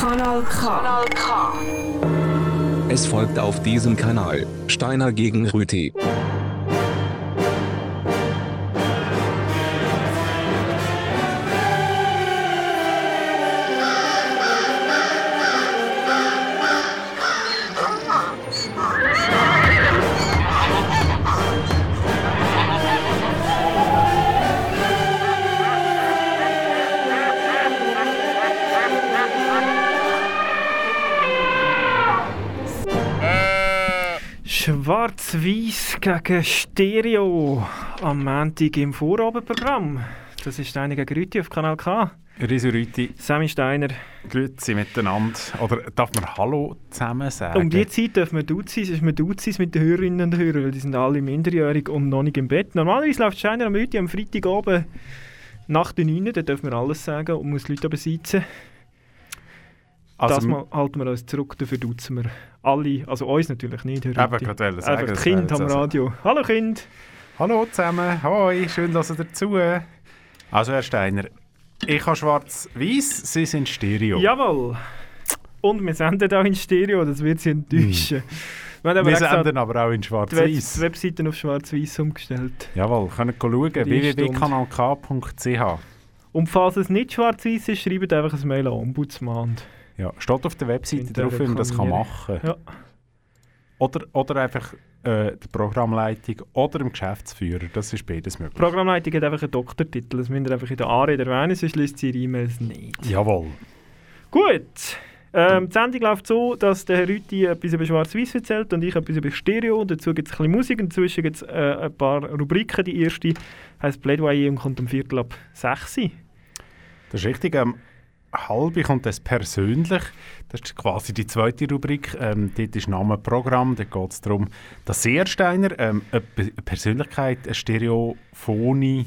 Kanal K. Kanal K. Es folgt auf diesem Kanal Steiner gegen Rüti. Schwarz-Weiß gegen Stereo am Montag im Vorabendprogramm. Das ist Steiner gegen Rüti auf Kanal K. Risuriti, Sammy Steiner. grüezi miteinander. Oder darf man Hallo zusammen sagen? Um die Zeit dürfen wir Duzis, ist wir Duzis mit den Hörerinnen und Hörern, weil die sind alle minderjährig und noch nicht im Bett. Normalerweise läuft Steiner am Rüti am Freitagabend nach den 9, da dürfen wir alles sagen und muss Leute besitzen. Also, das mal halten wir uns zurück, dafür duzen wir alle, also uns natürlich nicht, Eben, gerade sagen, Einfach die wäre am also- Radio. Hallo Kind! Hallo zusammen, hoi, schön, dass ihr dazu. Also, Herr Steiner, ich habe schwarz-weiß, Sie sind Stereo. Jawohl! Und wir senden auch in Stereo, das wird Sie enttäuschen. Wir aber Wir extra senden aber auch in die Web schwarz-weiß. Webseiten auf schwarz-weiß umgestellt. Jawohl, könnt ihr schauen, Die www.kanalk.ch. Und falls es nicht schwarz-weiß ist, schreibt einfach ein Mail an Ombudsmann. Ja, steht auf der Webseite drauf, wie man das kann machen Ja. Oder, oder einfach äh, die Programmleitung oder dem Geschäftsführer, das ist beides Die möglich. Programmleitung hat einfach einen Doktortitel, das müsst ihr einfach in der Anrede erwähnen, sonst liest sie ihre E-Mails nicht. Jawohl. Gut. Ähm, die Sendung läuft so, dass der Herr Rüti etwas über Schwarz-Weiß erzählt und ich etwas über Stereo. Dazu gibt es ein bisschen Musik und dazwischen gibt es äh, ein paar Rubriken. Die erste heisst Plädoyer und kommt um Viertel ab 6 Uhr. Das ist richtig. Ähm, halbe kommt das persönlich. Das ist quasi die zweite Rubrik. Ähm, dort ist Name Programm. Da geht es darum, dass Sie, Herr Steiner, ähm, eine Pe- Persönlichkeit, eine Stereophonie,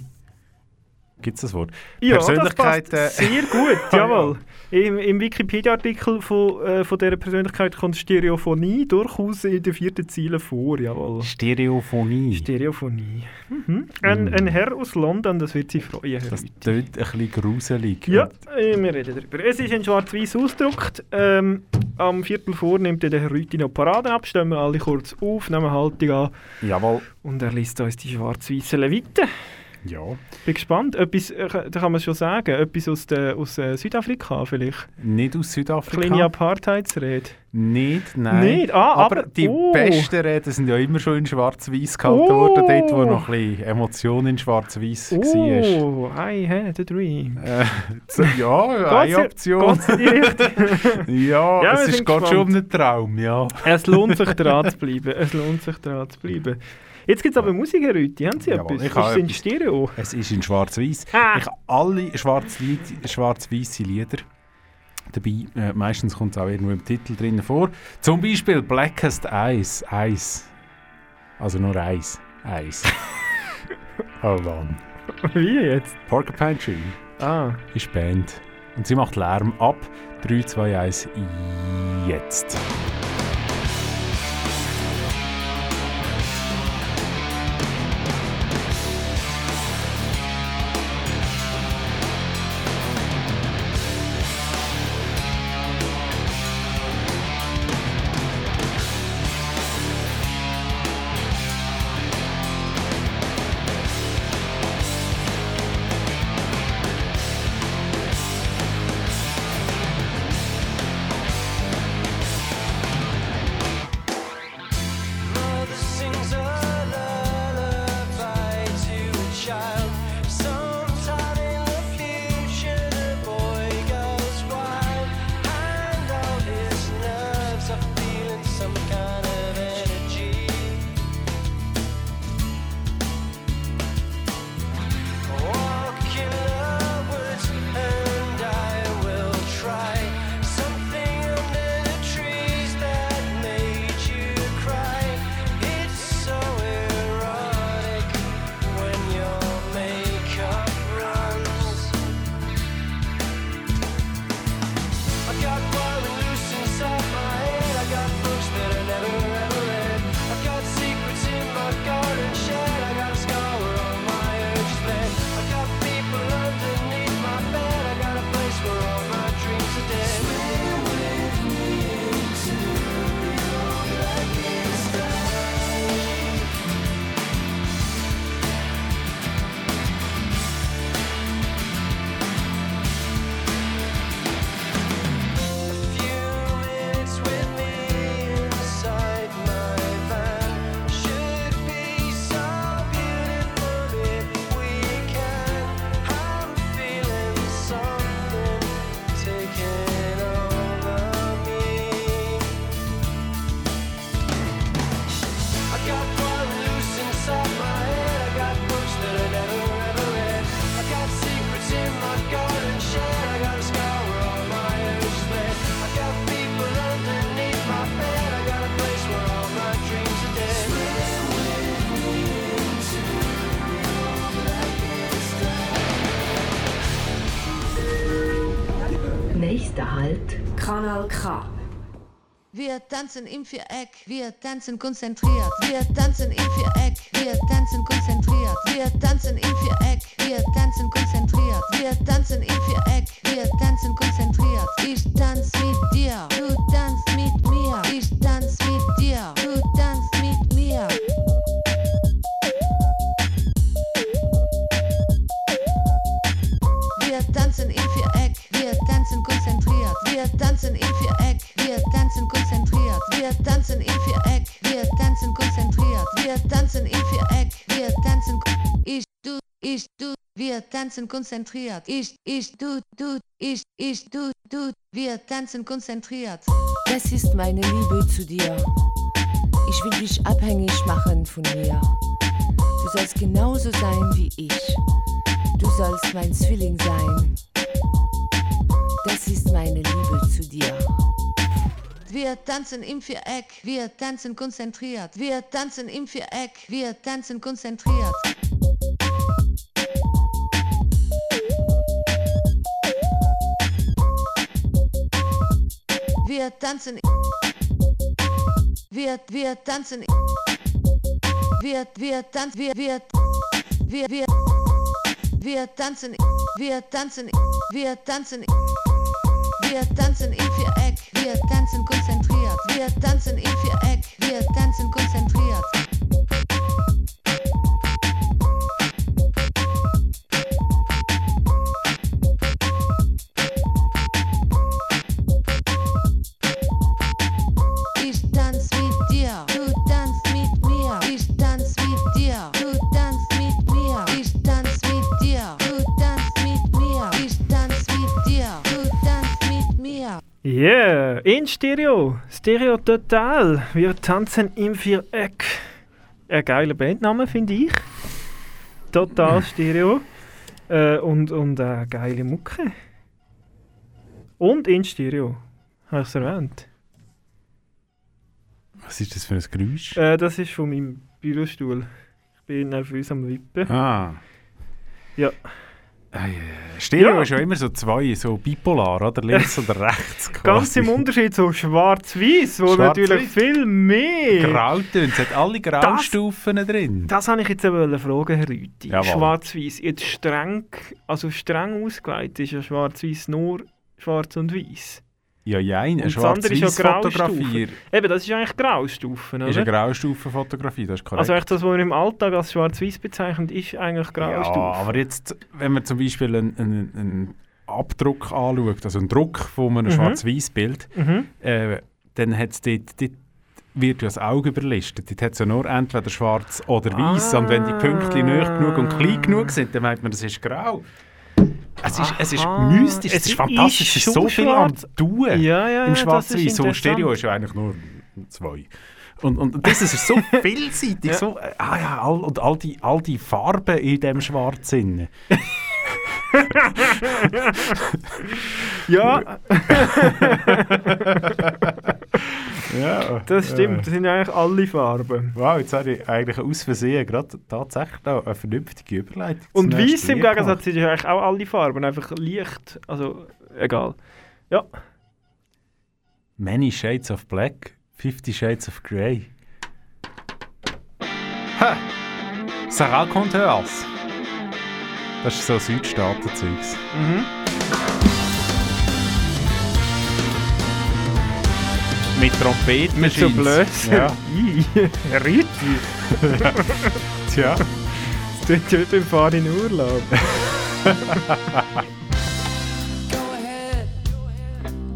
gibt es das Wort? Ja, das Persönlichkeit, passt äh, sehr gut, jawohl. Im, im Wikipedia-Artikel von, äh, von dieser Persönlichkeit kommt Stereophonie durchaus in den vierten Zielen vor, jawohl. Stereophonie. Stereophonie. Mhm. Ein, ein Herr aus London, das wird Sie freuen, das Rüthi. klingt ein bisschen gruselig. Ja, äh, wir reden darüber. Es ist in schwarz-weiß ausgedruckt. Ähm, am Viertel vor nimmt der Herr Rüthi noch Paraden ab, stellen wir alle kurz auf, nehmen Haltung an Jawohl. und er liest uns die schwarz-weißen Leviten. Ja. Bin gespannt. Etwas, äh, da kann man schon sagen, etwas aus, der, aus äh, Südafrika vielleicht. Nicht aus Südafrika. Kleine Apartheidsrede. Nicht, nein. Nicht? Ah, aber, aber- die oh. besten Reden sind ja immer schon in schwarz-weiß gehalten Oh. worden, dort wo noch ein bisschen Emotion in schwarz-weiß war. Oh, I had a dream. Äh, ja, eine Option. ja, Ja, es ist gerade schon um einen Traum, ja. es lohnt sich dran zu bleiben. Es lohnt sich dran zu bleiben. Jetzt gibt es aber Musik, Herr Rüthi. Haben Sie Jawohl, etwas? ich Ist es in. Stereo? Es ist in schwarz-weiß. Ah. Ich habe alle schwarz-weiße Lieder dabei. Äh, meistens kommt es auch irgendwo im Titel drin vor. Zum Beispiel Blackest Eyes. Eis. Also nur Eis. Eis. Hold on. Wie jetzt? Porcupine Tree Ah. ist Band. Und sie macht Lärm ab. 3, 2, 1, jetzt. Kanal K. Wir tanzen im Viereck, wir tanzen konzentriert. Wir tanzen im Viereck, wir tanzen konzentriert. Wir tanzen im Viereck, wir tanzen konzentriert. Wir tanzen im Viereck, tanzen konzentriert. Ich, ich, du, du, ich, ich, du, du, wir tanzen konzentriert. Das ist meine Liebe zu dir. Ich will dich abhängig machen von mir. Du sollst genauso sein wie ich. Du sollst mein Zwilling sein. Das ist meine Liebe zu dir. Wir tanzen im Viereck, wir tanzen konzentriert. Wir tanzen im Viereck, wir tanzen konzentriert. Wir tanzen. Wir, wir tanzen. Wir, wir tanzen. Wir, wir, wir, wir, wir tanzen. Wir tanzen. Wir tanzen. Wir tanzen im Viereck, wir tanzen konzentriert. Wir tanzen im Viereck, wir tanzen konzentriert. In Stereo. Stereo total. Wir tanzen im Viereck. Ein geiler Bandname, finde ich. Total Stereo. Äh, und, und eine geile Mucke. Und in Stereo. Habe ich es erwähnt? Was ist das für ein Geräusch? Äh, das ist von meinem Bürostuhl. Ich bin nervös am Wippen. Ah. Ja. Stereo Ja. ist ja immer so zwei, so bipolar, oder? Links oder rechts. Ganz quasi. im Unterschied zu Schwarz-Weiß, wo Schwarz-Weiß. natürlich viel mehr. Grautöne, es hat alle Graustufen drin. Das wollte ich jetzt eben fragen, Herr Rüthi. Schwarz-Weiß. Jetzt streng, also streng ausgelegt ist ja Schwarz-Weiß nur schwarz und weiß. Ja, jein, eine ja Schwarz-Weiß-Fotografie Eben, das ist eigentlich Graustufen, ist eine oder? Graustufenfotografie, das ist korrekt. Also eigentlich das, was man im Alltag als Schwarz-Weiß bezeichnet, ist eigentlich Graustufen. Ja, aber jetzt, wenn man zum Beispiel einen, einen, einen Abdruck anschaut, also einen Druck von einem Mhm. Schwarz-Weiß-Bild, Mhm. äh, dann hat es dort, dort wird ja das Auge überlistet. Dort hat es ja nur entweder schwarz oder weiß. Und wenn die Pünktchen Ah. nahe genug und klein genug sind, dann meint man, das ist grau. Es ist, es ist Aha. mystisch, es Es ist fantastisch, es ist so viel am. Tun Ja, ja, im Schwarz-Weiß. So Stereo ist ja eigentlich nur zwei. Und, und das ist so vielseitig. Ja. so, äh, ah ja, all, und all die, all die Farben in dem Schwarz. drin. Ja, Ja, das stimmt. Das sind ja eigentlich alle Farben. Wow, jetzt habe ich eigentlich aus Versehen gerade tatsächlich noch eine vernünftige Überleitung. Und weiß im. Gegensatz sind ja eigentlich auch alle Farben, einfach Licht. Also, egal. Ja. Many Shades of Black, Fifty Shades of Grey. Ha! Sarah Conteurs. Das ist so Südstaaten-Zeugs. Mhm. Mit Trompeten. Mit so. Blößen. Ja, Rüti. tja. Das tut ja beim Fahren in Urlaub. Go ahead,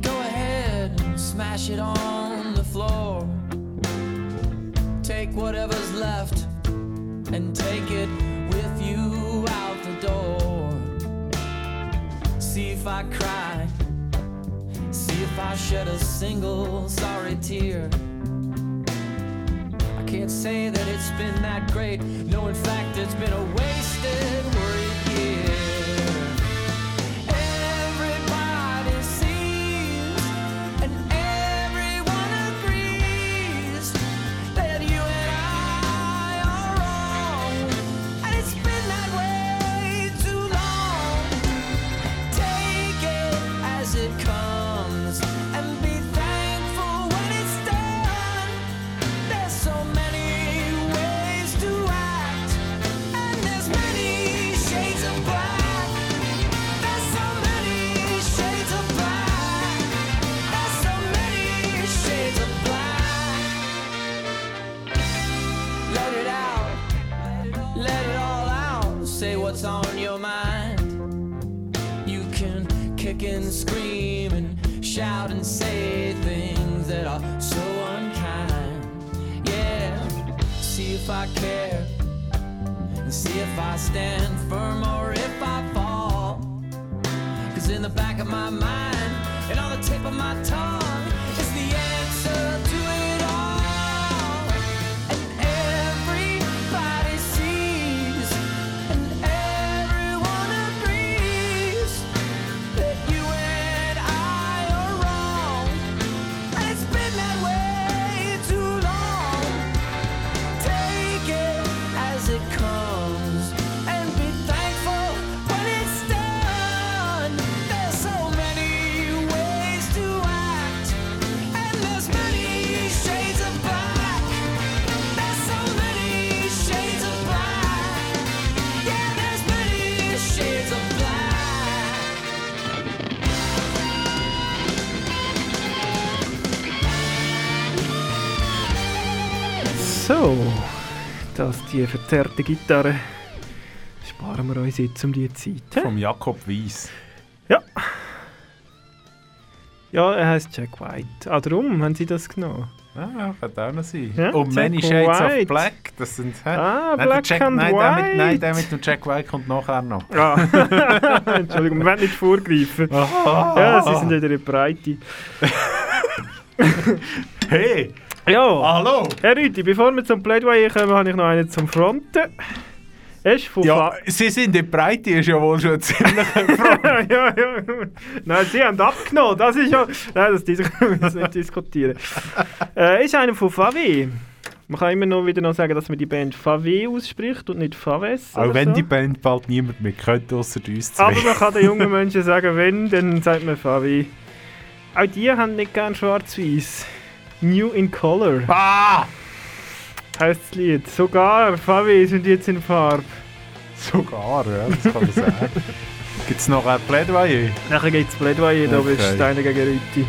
go ahead, and smash it on the floor. Take whatever's left and take it with you out the door. See if I cry, if I shed a single sorry tear. I can't say that it's been that great. No, in fact, it's been a wasted, worried year. Die verzerrte Gitarre. Sparen wir uns jetzt um die Zeit. Vom Jakob Weiss. Ja. Ja, er heißt Jack White. Ah, darum haben sie das genommen. Ah, könnte auch noch sein. Ja, Und Many Jack Shades White. of Black. Das sind... hä? Ah, Nein, Black Jack, and nein, White. mit, nein, der mit dem Jack White kommt nachher noch. Ah. Entschuldigung, wir wollen nicht vorgreifen. Ah. Ja, sie sind wieder in der Breite. Hey, Ja, hallo! Herr Rüti, bevor wir zum Plädoyer kommen, habe ich noch einen zum Fronten. Er ist von Ja, sie sind in Breite, ist ja wohl schon ziemlich Front. ja, ja. Nein, sie haben abgenommen. Das ist ja. Nein, das müssen wir nicht diskutieren. Äh, ist einer von Fave. Man kann immer noch wieder noch sagen, dass man die Band Fave ausspricht und nicht Faves. Auch wenn so. die Band bald niemand mehr könnte, außer uns zwei. Aber man kann den jungen Menschen sagen, wenn, dann sagt man Fave. Auch die haben nicht gern schwarz-weiß. New in Color ah! heisst das Lied. Sogar Fave sind jetzt in Farbe. Sogar, ja, das kann man sagen. Gibt es noch ein Plädoyer? Nachher gibt es Plädoyer, da bist Okay. Steiner gegen Rüti.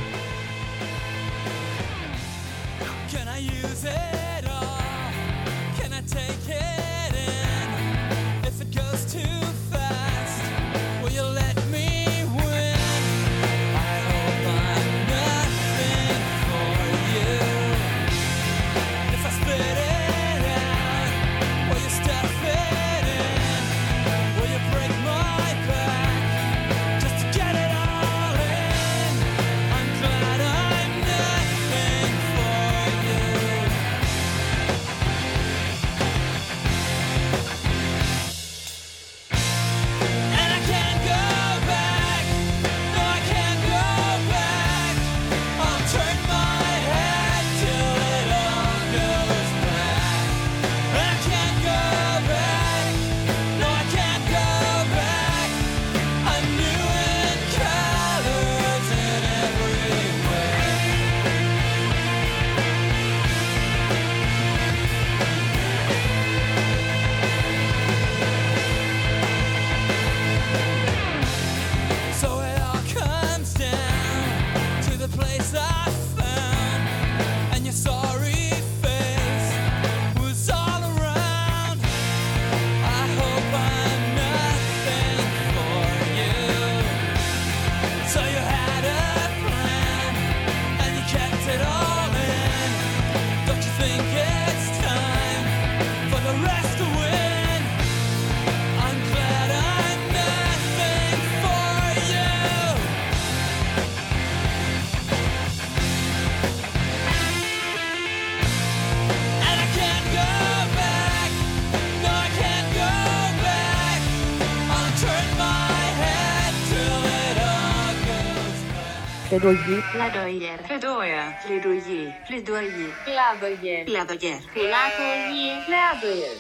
Plädoyer. Plädoyer. Plädoyer. Plädoyer. Plädoyer. Plädoyer. Plädoyer. Plädoyer. Plädoyer.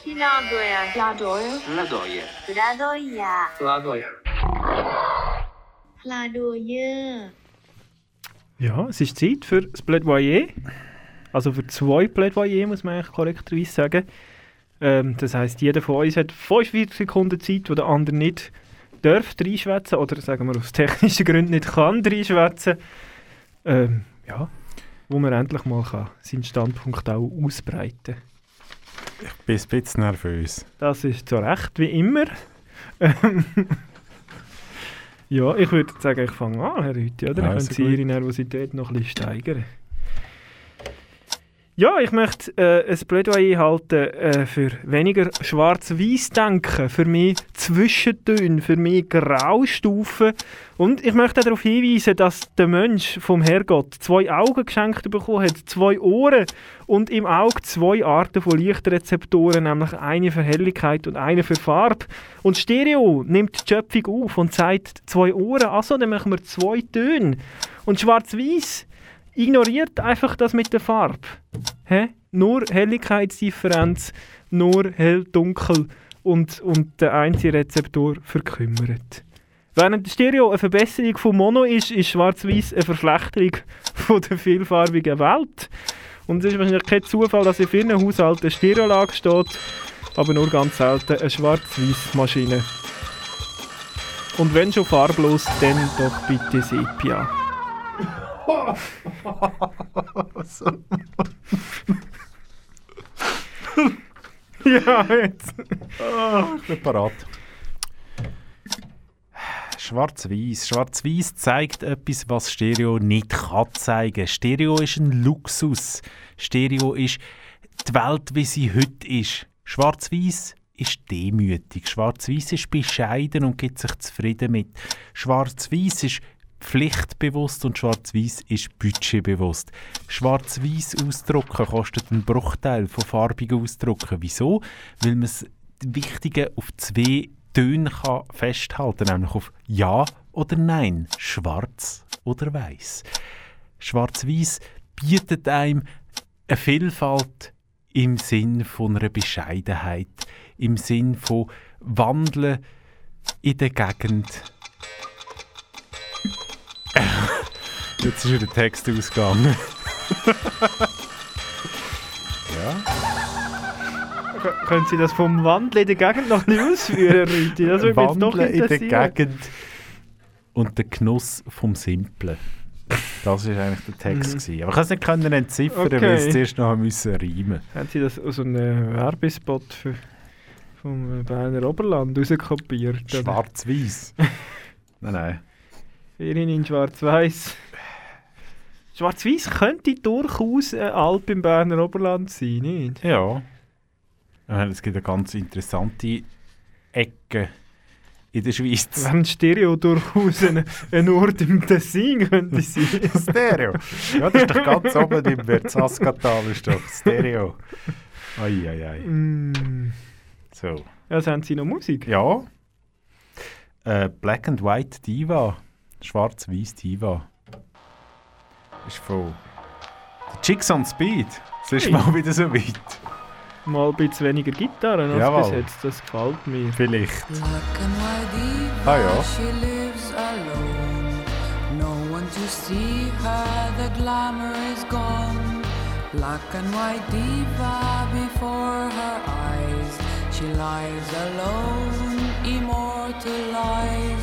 Plädoyer. Plädoyer. Plädoyer. Plädoyer. Ja, es ist Zeit für das Plädoyer. Also für zwei Plädoyer, muss man eigentlich korrekterweise sagen. Ähm, das heisst, jeder von uns hat 45 Sekunden Zeit, wo der andere nicht darf reinschwätzen oder sagen wir aus technischen Gründen nicht kann reinschwätzen. Ähm, ja, wo man endlich mal kann, seinen Standpunkt auch ausbreiten Ich bin ein bisschen nervös. Das ist zu Recht, wie immer. Ähm, Ja, ich würde sagen, ich fange an, Herr Rüthi, oder? Ja, ist können Sie gut. Ihre Nervosität noch ein bisschen steigern. Ja, ich möchte äh, ein Plädoyer halten äh, für weniger schwarz-weiß denken, für mehr Zwischentöne, für mehr Graustufen. Und ich möchte darauf hinweisen, dass der Mensch vom Herrgott zwei Augen geschenkt bekommen hat, zwei Ohren und im Auge zwei Arten von Lichtrezeptoren, nämlich eine für Helligkeit und eine für Farbe. Und Stereo nimmt die Schöpfung auf und sagt zwei Ohren, also dann machen wir zwei Töne. Und schwarz-weiß ignoriert einfach das mit der Farbe. Hä? Nur Helligkeitsdifferenz, nur hell-dunkel und, und der einzige Rezeptor verkümmert. Während Stereo eine Verbesserung von Mono ist, ist Schwarz-Weiß eine Verschlechterung von der vielfarbigen Welt. Und es ist wahrscheinlich kein Zufall, dass in vielen Haushalten eine Stereoanlage steht, aber nur ganz selten eine Schwarz-Weiß-Maschine. Und wenn schon farblos, dann doch bitte Sepia. ja, jetzt. Ich bin parat. Schwarz-Weiß. Schwarz-Weiß zeigt etwas, was Stereo nicht kann zeigen. Stereo ist ein Luxus. Stereo ist die Welt, wie sie heute ist. Schwarz-Weiß ist demütig. Schwarz-Weiß ist bescheiden und gibt sich zufrieden mit. Schwarz-Weiß ist pflichtbewusst und Schwarz-Weiß ist budgetbewusst. Schwarz-Weiß ausdrucken kostet einen Bruchteil von farbigen Ausdrucken. Wieso? Weil man das Wichtige auf zwei Töne kann festhalten nämlich auf Ja oder Nein, Schwarz oder Weiß. Schwarz-Weiß bietet einem eine Vielfalt im Sinn von einer Bescheidenheit, im Sinn von Wandeln in der Gegend. Jetzt ist der Text ausgegangen. K- Können Sie das vom Wandel in der Gegend noch nicht ausführen, Rüti? Das würde mich doch Wandeln in der interessieren. Gegend und der Genuss vom Simplen. Das war eigentlich der Text. gewesen. Aber ich konnte es nicht können entziffern, Okay. weil es zuerst noch müssen reimen Haben Sie das aus einem Werbespot für, vom Berner Oberland rauskopiert? Schwarz-Weiß. nein, nein. Ferien in Schwarz-Weiß. Schwarz-Weiß könnte durchaus eine Alp im Berner Oberland sein, nicht? Ja. Es gibt eine ganz interessante Ecke in der Schweiz. Während Stereo durchaus ein, ein Ort im Tessin könnte sein. Stereo. Ja, das ist doch ganz oben im Verzaskatal, ist doch Stereo. Ai, ai, ai. mm. So. Ja, haben Sie noch Musik? Ja. Äh, Black and White Diva. Schwarz-Weiß Diva. Ist von The Chicks on Speed. Es ist Hey. mal wieder so weit. Mal ein bisschen weniger Gitarre als Jawohl. bis jetzt, das gefällt mir. Vielleicht. Black and white diva, Ah, ja. she lives alone. No one to see her, the glamour is gone. Black and white diva before her eyes. She lies alone, immortalized.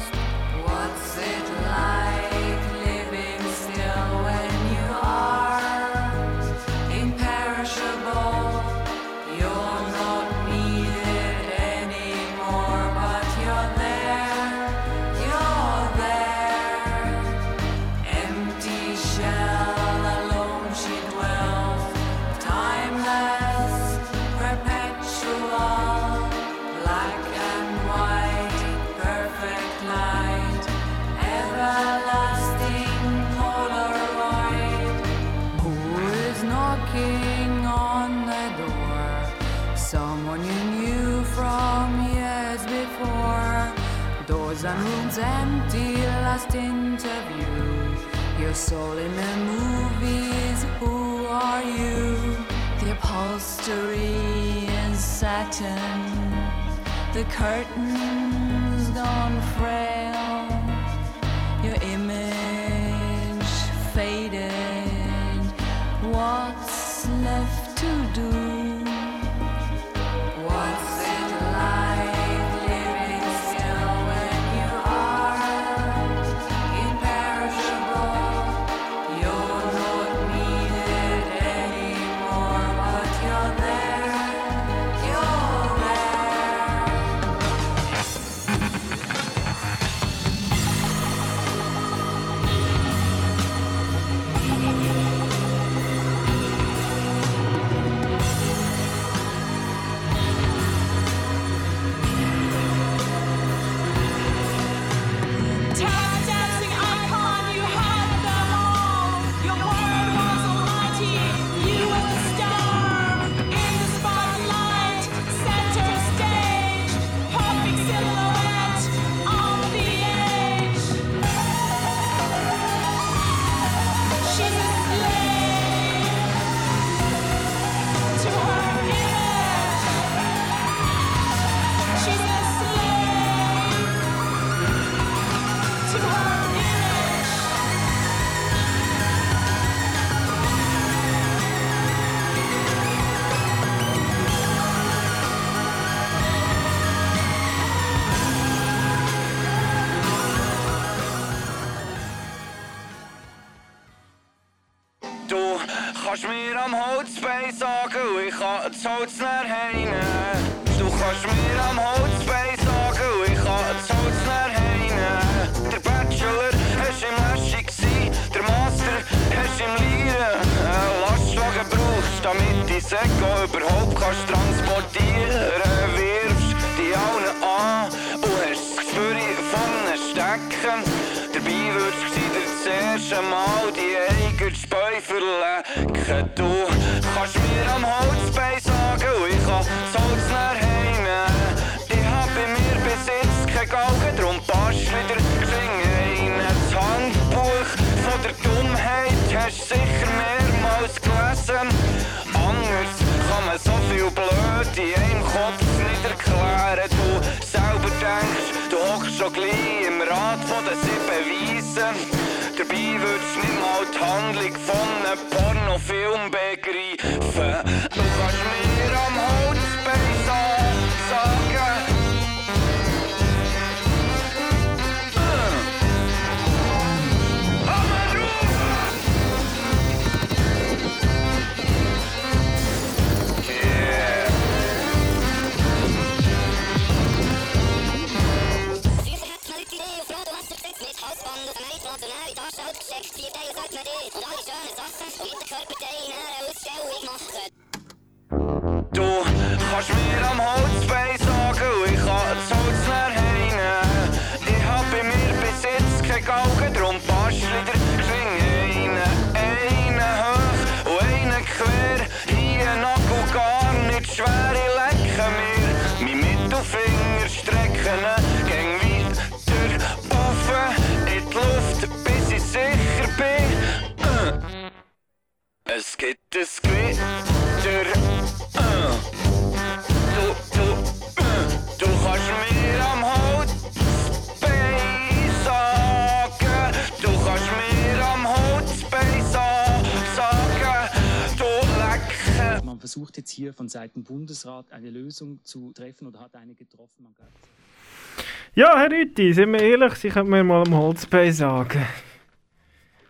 And rooms empty, last interview. Your soul in the movies, who are you? The upholstery is satin, the curtains gone frail. kannst mir am Holzbein sagen, ich kann das Holz nicht heinen. Du kannst mir am Holzbein sagen, ich kann das Holz nicht heinen. Der Bachelor hast im Läschig der Master hast im Lieren. Ein Lastwagen brauchst, damit die Säcke überhaupt kannst transportieren. Wirfst die allen an und hast das Gespür von Stecken. Dabei würdest du das erste Mal die eigene Speu verlecken. Du kannst mir am Holzbein sagen, und ich kann das Holz nach Heine. Ich hab bei mir bis jetzt kein Galgen, drum passt wieder geschwingen. Das Handbuch von der Dummheit hast du sicher mehrmals gelesen. Anders kann man so viel blöd in einem Kopf nicht erklären. Selber denkst, du hockst schon gleich im Rat von den sieben Weisen. Dabei würdest nicht mal die Handlung von einem Pornofilm begreifen. Du kannst mir Du kannst mir am Holzbein sagen, ich kann das Holz nach Heine. Ich hab bei mir bis jetzt kein Galgen, drum passt wieder geschwing einen. Einen hoch und einen quer, hier Nagel gar nicht schwer, ich lecke mir. Mein Mittelfinger strecken, gäng weiter auf in die Luft, bis ich sicher bin. Es gibt ein Gewitter. Versucht jetzt hier von Seiten Bundesrat eine Lösung zu treffen oder hat eine getroffen. Ja, Herr Rütti, sind wir ehrlich, Sie können mir mal am Holzbein sagen.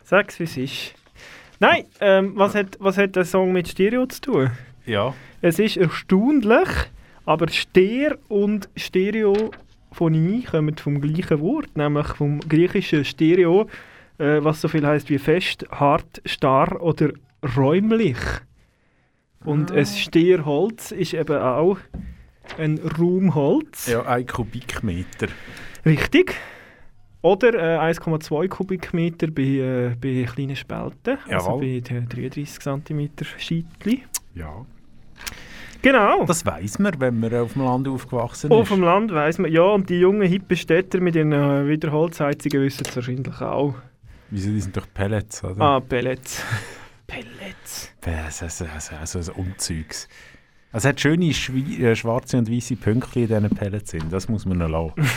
Sag's, wie es ist. Nein, ähm, was, hat, was hat der Song mit Stereo zu tun? Ja. Es ist erstaunlich, aber Ster und Stereophonie kommen vom gleichen Wort, nämlich vom griechischen Stereo, äh, was so viel heißt wie fest, hart, starr oder räumlich. Und ein Sterholz ist eben auch ein Raumholz. Ja, ein Kubikmeter. Richtig. Oder äh, 1,2 Kubikmeter bei, äh, bei kleinen Spalten, also Jawohl. bei den 33 cm Scheitli. Ja. Genau. Das weiß man, wenn man auf dem Land aufgewachsen Auf ist. dem Land weiss man, ja, und die jungen hippen Städter mit ihren äh, Wiederholzheizungen wissen es wahrscheinlich auch. Wieso, die sind doch Pellets, oder? Ah, Pellets. Pellets. Das ist also, ein Umzeugs. Es hat schöne äh, schwarze und weiße Pünktchen in diesen Pellets drin. Das muss man noch lassen.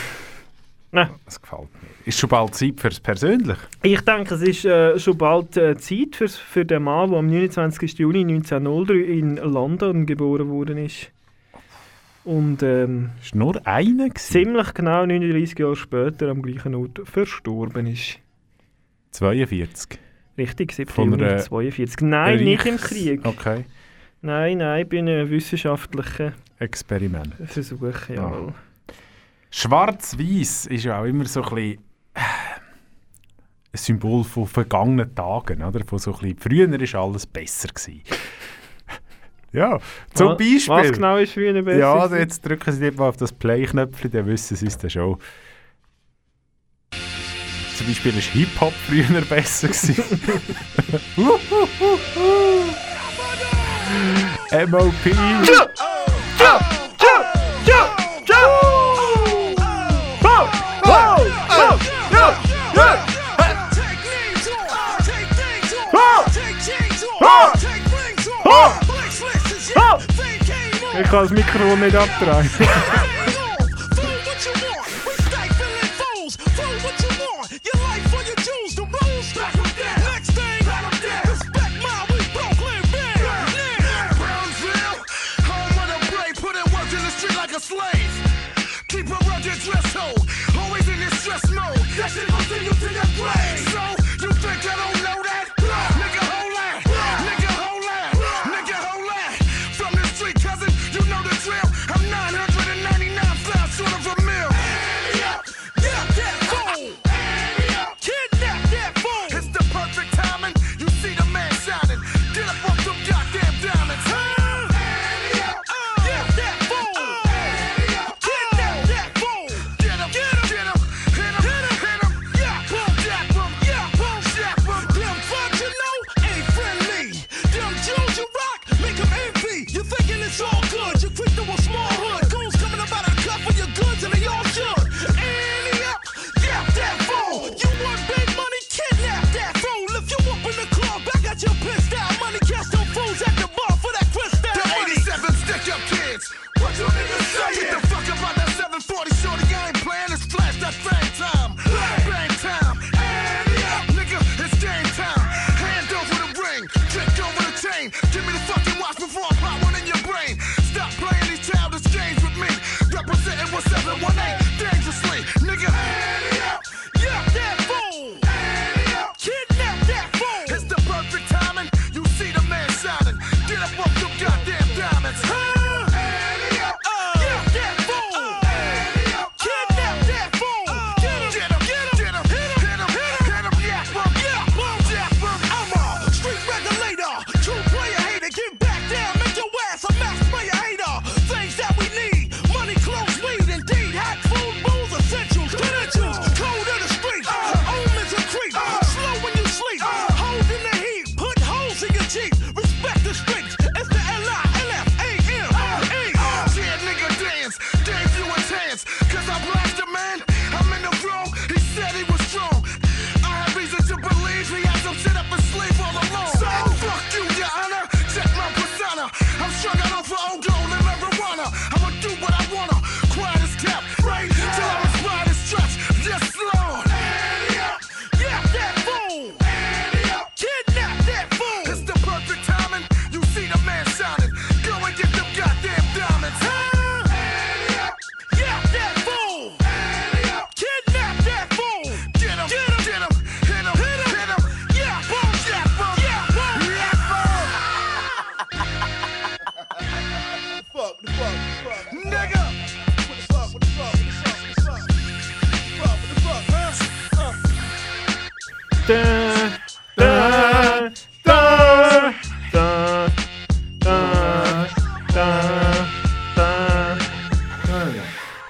Nein. Das gefällt mir. Ist schon bald Zeit fürs Persönlich? Ich denke, es ist äh, schon bald äh, Zeit für, für den Mann, der am 29. Juni 1903 in London geboren worden ist. Und ähm, Ist nur einer gewesen? ziemlich genau 39 Jahre später am gleichen Ort verstorben ist. 42. Richtig, 7. Von Juni einer 42. Nein, nicht im Reichs- Krieg. Okay. Nein, nein, bei einem wissenschaftlichen Experiment. Versuch, ja. Ah. Schwarz-Weiß ist ja auch immer so ein bisschen äh, ein Symbol von vergangenen Tagen. Oder? Von so ein bisschen, früher war alles besser. Gewesen. ja, zum Wa- Beispiel. Was genau ist eine besser? Ja, gewesen? jetzt drücken Sie mal auf das Play-Knöpfchen, dann wissen Sie es dann schon. Zum Beispiel war Hip-Hop früher besser. gewesen. MOP. Ich kann das Mikrofon nicht abdrehen.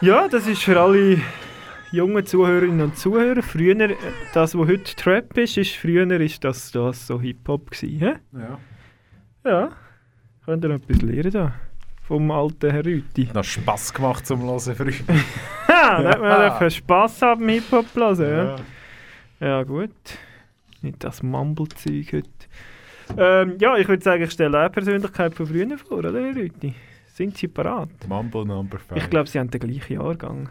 Ja, das ist für alle jungen Zuhörerinnen und Zuhörer. Früher, äh, das, was heute Trap ist, ist früher ist das, das so Hip-Hop gewesen. hä? Ja. Ja, könnt ihr noch etwas lernen da? Vom alten Herr Rüti. Noch Spass gemacht zum Hören früher. Ha, da hat man dürfen Spass haben Hip-Hop hören, ja. Ja, gut. Nicht das Mumble-Zeug heute. Ähm, ja, ich würde sagen, ich stelle auch eine Persönlichkeit von früher vor, oder, Herr Rüti? Sind Sie parat? Mumble Number 5. Ich glaube, Sie haben den gleichen Jahrgang.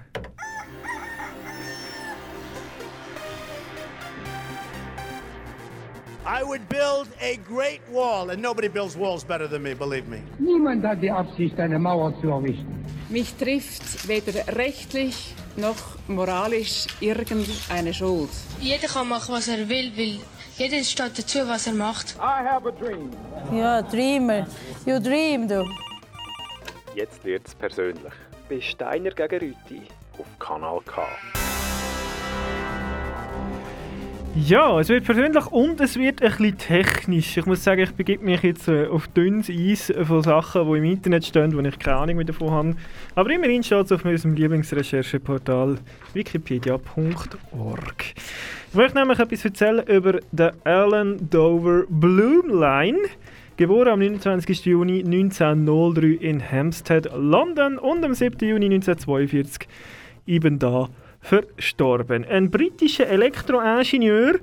I would build a great wall, and nobody builds walls better than me, believe me. Niemand hat die Absicht, eine Mauer zu errichten. Mich trifft weder rechtlich noch moralisch irgendeine Schuld. Jeder kann machen, was er will, weil jeder steht dazu, was er macht. I have a dream. Ja, Dreamer. You dream, du. Jetzt wird es persönlich. Bei Steiner gegen Rüti. Auf Kanal K. Ja, es wird persönlich und es wird ein bisschen technisch. Ich muss sagen, ich begebe mich jetzt äh, auf dünnes Eis von Sachen, die im Internet stehen, wo ich keine Ahnung mehr davon habe. Aber immerhin steht es auf unserem Lieblingsrechercheportal wikipedia.org. Ich möchte nämlich etwas erzählen über den Alan Dover Bloomline. Geboren am 29. Juni 1903 in Hampstead, London und am 7. Juni 1942 eben da verstorben. Ein britischer Elektroingenieur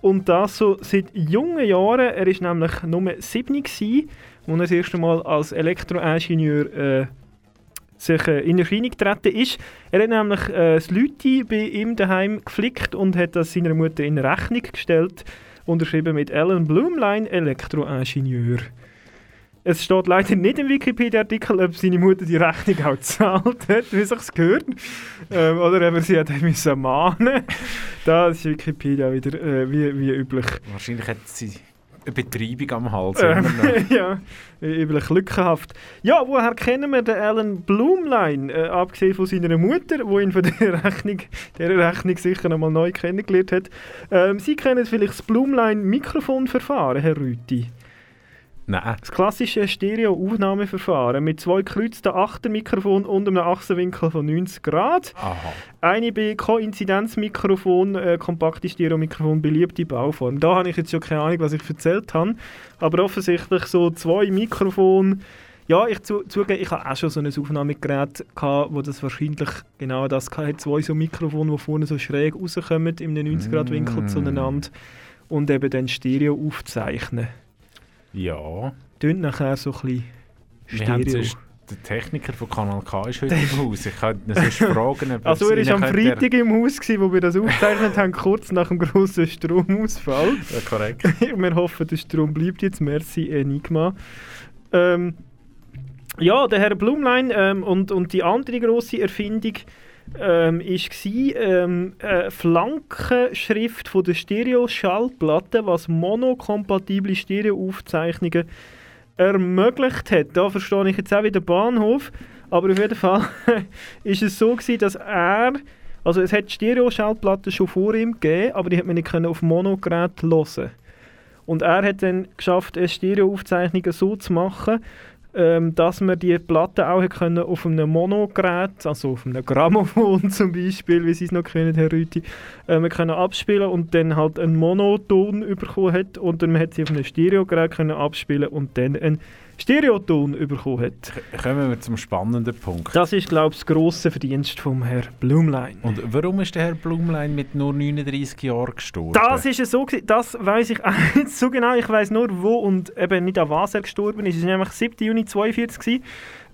und das so seit jungen Jahren. Er ist nämlich nur 7 gsi, als er das erste Mal als Elektroingenieur äh, sich äh, in Erscheinung getreten ist. Er hat nämlich äh, das Leute bei ihm daheim geflickt und hat das seiner Mutter in Rechnung gestellt, unterschrieben mit Alan Blumlein, Elektroingenieur. Es steht leider nicht im Wikipedia-Artikel, ob seine Mutter die Rechnung auch gezahlt hat, wie sich gehört. Ähm, oder ob er sie hat müssen mahnen Da ist Wikipedia wieder äh, wie, wie üblich. Wahrscheinlich hat sie Betreibung am Hals. Ähm, ja, üblich lückenhaft. Ja, woher kennen wir den Alan Blumlein? Äh, abgesehen von seiner Mutter, die ihn von der Rechnung, der Rechnung sicher einmal neu kennengelernt hat. Ähm, Sie kennen vielleicht das Blumlein-Mikrofonverfahren, Herr Rüti. Nein. Das klassische Stereo-Aufnahmeverfahren mit zwei gekreuzten Achtermikrofonen und einem Achsenwinkel von 90 Grad. Aha. Eine bei Koinzidenzmikrofon, äh, kompakte Stereomikrofon, beliebte Bauform. Da habe ich jetzt schon keine Ahnung, was ich erzählt habe. Aber offensichtlich so zwei Mikrofone. Ja, ich zu, zugebe, ich habe auch schon so ein Aufnahmegerät gehabt, wo das wahrscheinlich genau das hatte. Zwei so Mikrofone, die vorne so schräg rauskommen, im 90-Grad-Winkel Mm. zueinander. Und eben dann Stereo aufzeichnen. Ja. Tönt nachher so ein bisschen Stereo. der Techniker von Kanal K ist heute im Haus. Ich könnte ihn sonst fragen, Also er war am Freitag im Haus, gewesen, wo wir das aufgezeichnet haben, kurz nach dem grossen Stromausfall. Ja, korrekt. wir hoffen, der Strom bleibt jetzt. Merci, Enigma. Ähm, ja, der Herr Blumlein ähm, und, und die andere grosse Erfindung ähm, war ähm, eine Flankenschrift von der Stereo-Schallplatte, was monokompatible Stereo-Aufzeichnungen ermöglicht hat. Da verstehe ich jetzt auch wieder Bahnhof, aber auf jeden Fall ist es so gewesen, dass er also es hat Stereo-Schallplatten schon vor ihm gegeben, aber die hat man nicht können auf Monogerät hören. Und er hat dann geschafft, eine Stereoaufzeichnung so zu machen, ähm, dass man die Platte auch können auf einem Monogerät, also auf einem Grammophon zum Beispiel, wie sie es noch kennen, Herr Rüti, äh, können abspielen und dann halt einen Monoton bekommen hat. Und dann man hat sie auf einem Stereogerät können abspielen und dann einen Stereoton bekommen hat. Kommen wir zum spannenden Punkt. Das ist, glaube ich, das grosse Verdienst vom Herrn Blumlein. Und warum ist der Herr Blumlein mit nur 39 Jahren gestorben? Das ist so, das weiß ich nicht so genau. Ich weiß nur, wo und eben nicht an was er gestorben ist. Es war nämlich 7. Juni 1942. gewesen.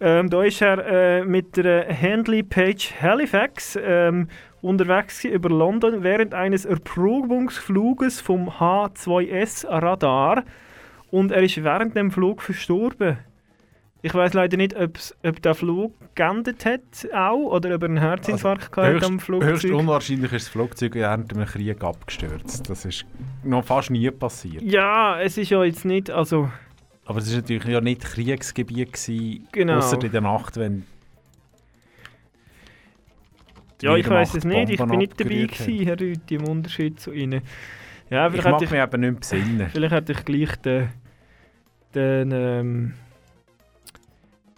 Ähm, da ist er äh, mit der Handley Page Halifax ähm, unterwegs über London während eines Erprobungsfluges vom H2S Radar und er ist während dem Flug verstorben. Ich weiß leider nicht, ob der Flug geendet hat auch oder ob er einen Herzinfarkt gehabt hat am Höchst, Flugzeug. höchst unwahrscheinlich ist das Flugzeug während einem Krieg abgestürzt. Das ist noch fast nie passiert. Ja, es ist ja jetzt nicht, also Aber es war natürlich ja nicht Kriegsgebiet, gewesen, Genau. außer in der Nacht, wenn Ja, ich weiß es nicht. Ich bin nicht dabei gewesen, Herr Rüthi, im Unterschied zu Ihnen. Ja, Ich mag ich, mich eben nicht besinnen. vielleicht hätte ich gleich den, den, ähm,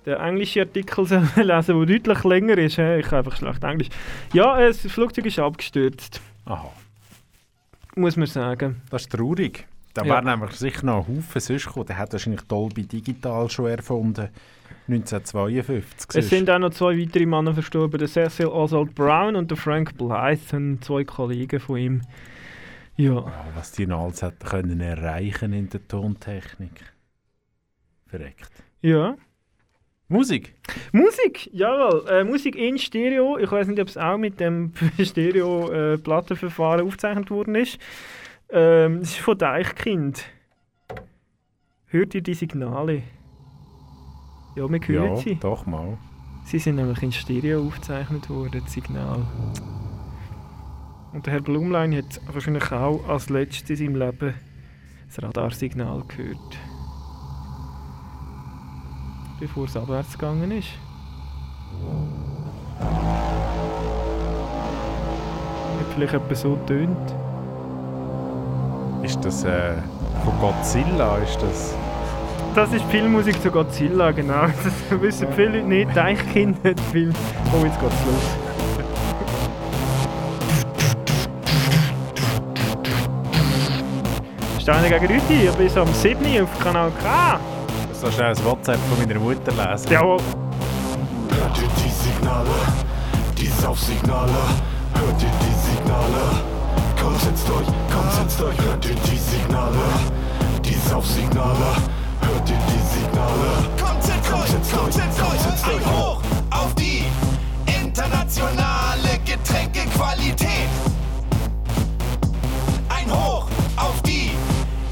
den englischen Artikel lesen der deutlich länger ist. hä? Ich habe einfach schlecht Englisch. Ja, äh, das Flugzeug ist abgestürzt. Aha. Muss man sagen. Das ist traurig. Da Ja. wäre nämlich sicher noch ein Haufen sonst gekommen. Der hat wahrscheinlich Dolby Digital schon erfunden. 1952. Es sind auch noch zwei weitere Männer verstorben, der Cecil Oswald Brown und der Frank Blythe, zwei Kollegen von ihm. Ja, Oh, was die noch alles hätten können erreichen in der Tontechnik. Verreckt. ja. Musik? Musik, jawohl. Äh, Musik in Stereo. Ich weiß nicht, ob es auch mit dem Stereo-Plattenverfahren aufgezeichnet worden ist. Ähm, das ist von Deichkind. Hört ihr die Signale? Ja, wir hören Ja, sie. doch mal. Sie sind nämlich in Stereo aufgezeichnet worden, das Signal. Und der Herr Blumlein hat wahrscheinlich auch als letztes in seinem Leben das Radarsignal gehört. Bevor es abwärts gegangen ist. Hat vielleicht etwa so tönt. Ist das äh, von Godzilla? Ist das... Das ist Filmmusik zu Godzilla, genau. Das wissen viele Leute nicht. Deichkind hat Film. Oh, jetzt geht's los. Steine gegen Rüti, bis am 7. auf Kanal K. So schnell ein WhatsApp von meiner Mutter lesen. Jawohl. Hört ihr die Signale, die Saufsignale? Hört ihr die Signale? Kommt setzt euch, kommt setzt euch. Hört ihr die Signale, die Saufsignale? Hört ihr die Signale? Kommt setzt euch, kommt setzt euch. Ein Hoch auf die internationale Getränkequalität. Ein Hoch auf die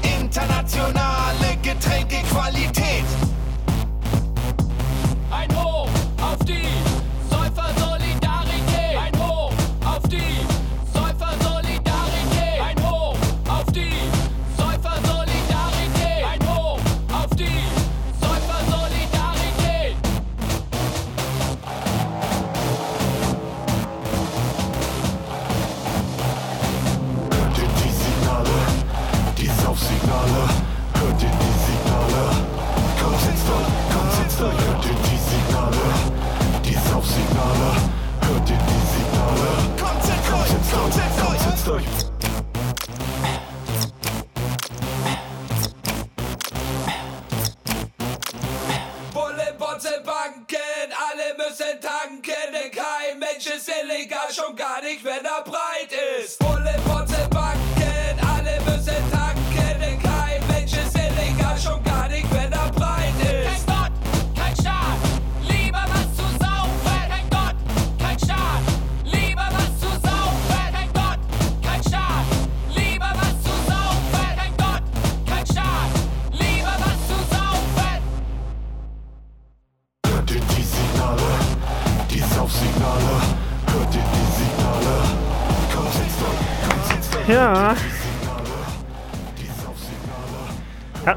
internationale Getränkequalität.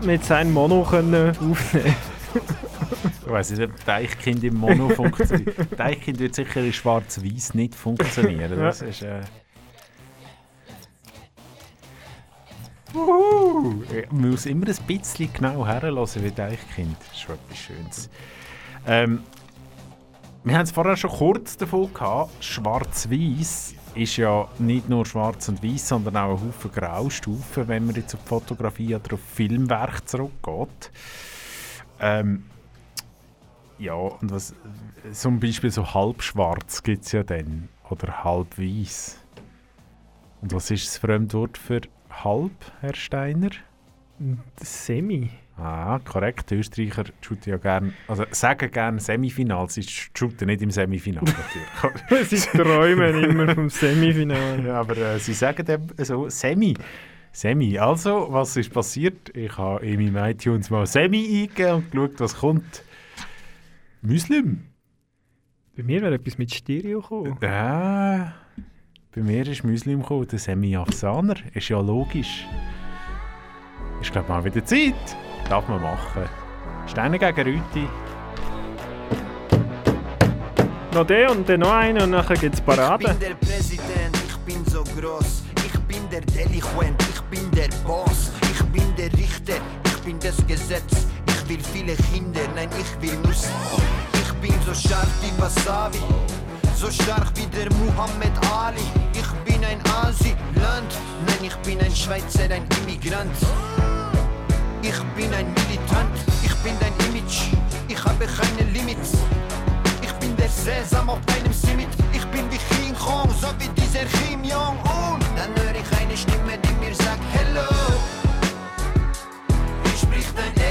Hat man jetzt ein Mono können aufnehmen Ich weiss nicht, ob Deichkind im Mono funktioniert. Deichkind wird sicher in schwarz-weiß nicht funktionieren. Das ist... Äh... Uhu. Man muss immer ein bisschen genau herlassen wie Deichkind. Das ist schon etwas Schönes. Ähm, wir haben es vorher schon kurz davon gehabt. Schwarz-Weiß ist ja nicht nur schwarz und weiß, sondern auch ein Haufen Graustufen, wenn man jetzt auf Fotografie oder auf Filmwerk zurückgeht. Ähm, ja, und was, zum Beispiel so halbschwarz gibt es ja dann. Oder halb weiß. Und was ist das Fremdwort für halb, Herr Steiner? Semi. Ah, korrekt. Die Österreicher shooten ja gerne, also sagen gerne Semifinals, sie shooten nicht im Semifinal natürlich. Sie träumen immer vom Semifinale. ja, aber äh, sie sagen eben so Semi. Semi. Also, was ist passiert? Ich habe in meinem iTunes mal Semi eingegeben und geschaut, was kommt. Muslim. Bei mir wäre etwas mit Stereo gekommen. Ja, bei mir ist Muslim gekommen, der Semi Afsaner. Ist ja logisch. Ist, glaube mal wieder Zeit. Darf man machen. Steine gegen Rüti. Noch der und dann noch einer und nachher gibt es Ich Parade. bin der Präsident, ich bin so groß. Ich bin der Delinquent, ich bin der Boss, ich bin der Richter, ich bin das Gesetz. Ich will viele Kinder, nein, ich will nur sie. Ich bin so scharf wie Wasabi, so stark wie der Muhammad Ali. Ich bin ein Asi-Land, nein, ich bin ein Schweizer, ein Immigrant. Ich bin ein Militant, ich bin dein Image, ich habe keine Limits. Ich bin der Sesam auf deinem Simit, ich bin wie King Kong, so wie dieser Kim Jong-un. Dann höre ich eine Stimme, die mir sagt Hello. Wie spricht dein